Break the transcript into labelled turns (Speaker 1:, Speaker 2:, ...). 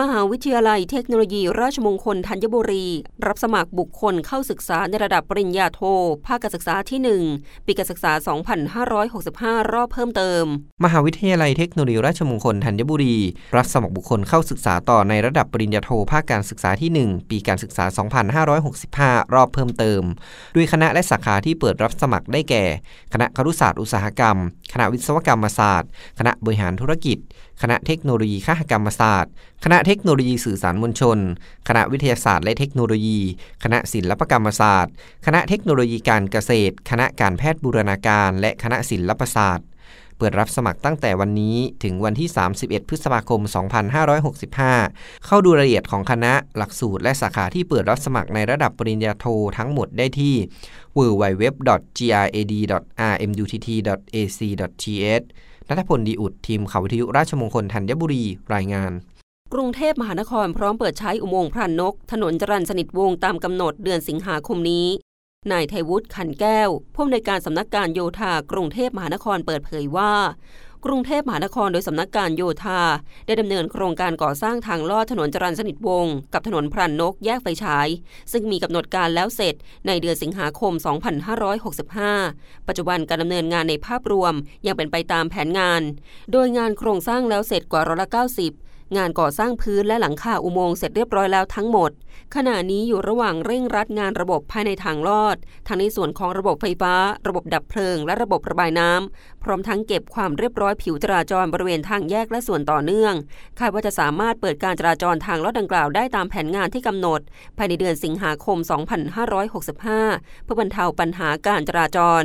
Speaker 1: มหาวิทยาลัยเทคโนโลยีราชมงคลธัญบุรี รับสมัครบุคคลเข้าศึกษาในระดับปริญญาโท ภาคการศึกษาที่ 1 ปีการศึกษา 2565 รอบเพิ่มเติม
Speaker 2: มหาวิทยาลัยเทคโนโลยีราชมงคลธัญบุรี รับสมัครบุคคลเข้าศึกษาต่อในระดับปริญญาโท ภาคการศึกษาที่ 1 ปีการศึกษา 2565 รอบเพิ่มเติม ด้วยคณะและสาขาที่เปิดรับสมัครได้แก่ คณะครุศาสตร์อุตสาหกรรม คณะวิศวกรรมศาสตร์ คณะบริหารธุรกิจ คณะเทคโนโลยีข้ากรรมศาสตร์ คณะเทคโนโลยีสื่อสารมวลชน คณะวิทยาศาสตร์และเทคโนโลยี คณะศิลปกรรมศาสตร์ คณะเทคโนโลยีการเกษตร คณะการแพทย์บูรณาการ และคณะศิลปศาสตร์ ปิดรับสมัครตั้งแต่วันนี้ถึงวันที่ 31 พฤษภาคม 2565 เข้าดูรายละเอียดของคณะหลักสูตรและสาขาที่เปิดรับสมัครในระดับปริญญาโททั้งหมดได้ที่ www.grad.rmutt.ac.th นัทพลดีอุดทีมข่าววิทยุราชมงคลธัญบุรีรายงาน
Speaker 1: กรุงเทพมหานครพร้อมเปิดใช้อุโมงค์พรานนก ถนนจรัญสนิทวงตามกำหนดเดือนสิงหาคมนี้ นายไทวุฒิขันแก้วผู้อำนวยการสำนักการโยธากรุงเทพมหานครเปิดเผยว่า กรุงเทพมหานครโดยสำนักการโยธา ได้ดำเนินโครงการก่อสร้างทางลอดถนนจรัญสนิทวงศ์กับถนนพรานนกแยกไฟฉาย ซึ่งมีกำหนดการแล้วเสร็จในเดือนสิงหาคม 2565 ปัจจุบันการดำเนินงานในภาพรวมยังเป็นไปตามแผนงาน โดยงานโครงสร้างแล้วเสร็จกว่าร้อยละ90 งานก่อสร้างพื้นและหลังคาอุโมงค์เสร็จเรียบร้อยแล้วทั้งหมด ขณะนี้อยู่ระหว่างเร่งรัดงานระบบภายในทางลอด ทั้งในส่วนของระบบไฟฟ้า ระบบดับเพลิง และระบบระบายน้ำพร้อมทั้งเก็บความเรียบร้อยผิวจราจรบริเวณทางแยกและส่วนต่อเนื่องคาดว่าจะสามารถเปิดการจราจรทางลอดดังกล่าวได้ตามแผนงานที่กำหนด ภายในเดือนสิงหาคม 2565 เพื่อบรรเทาปัญหาการจราจร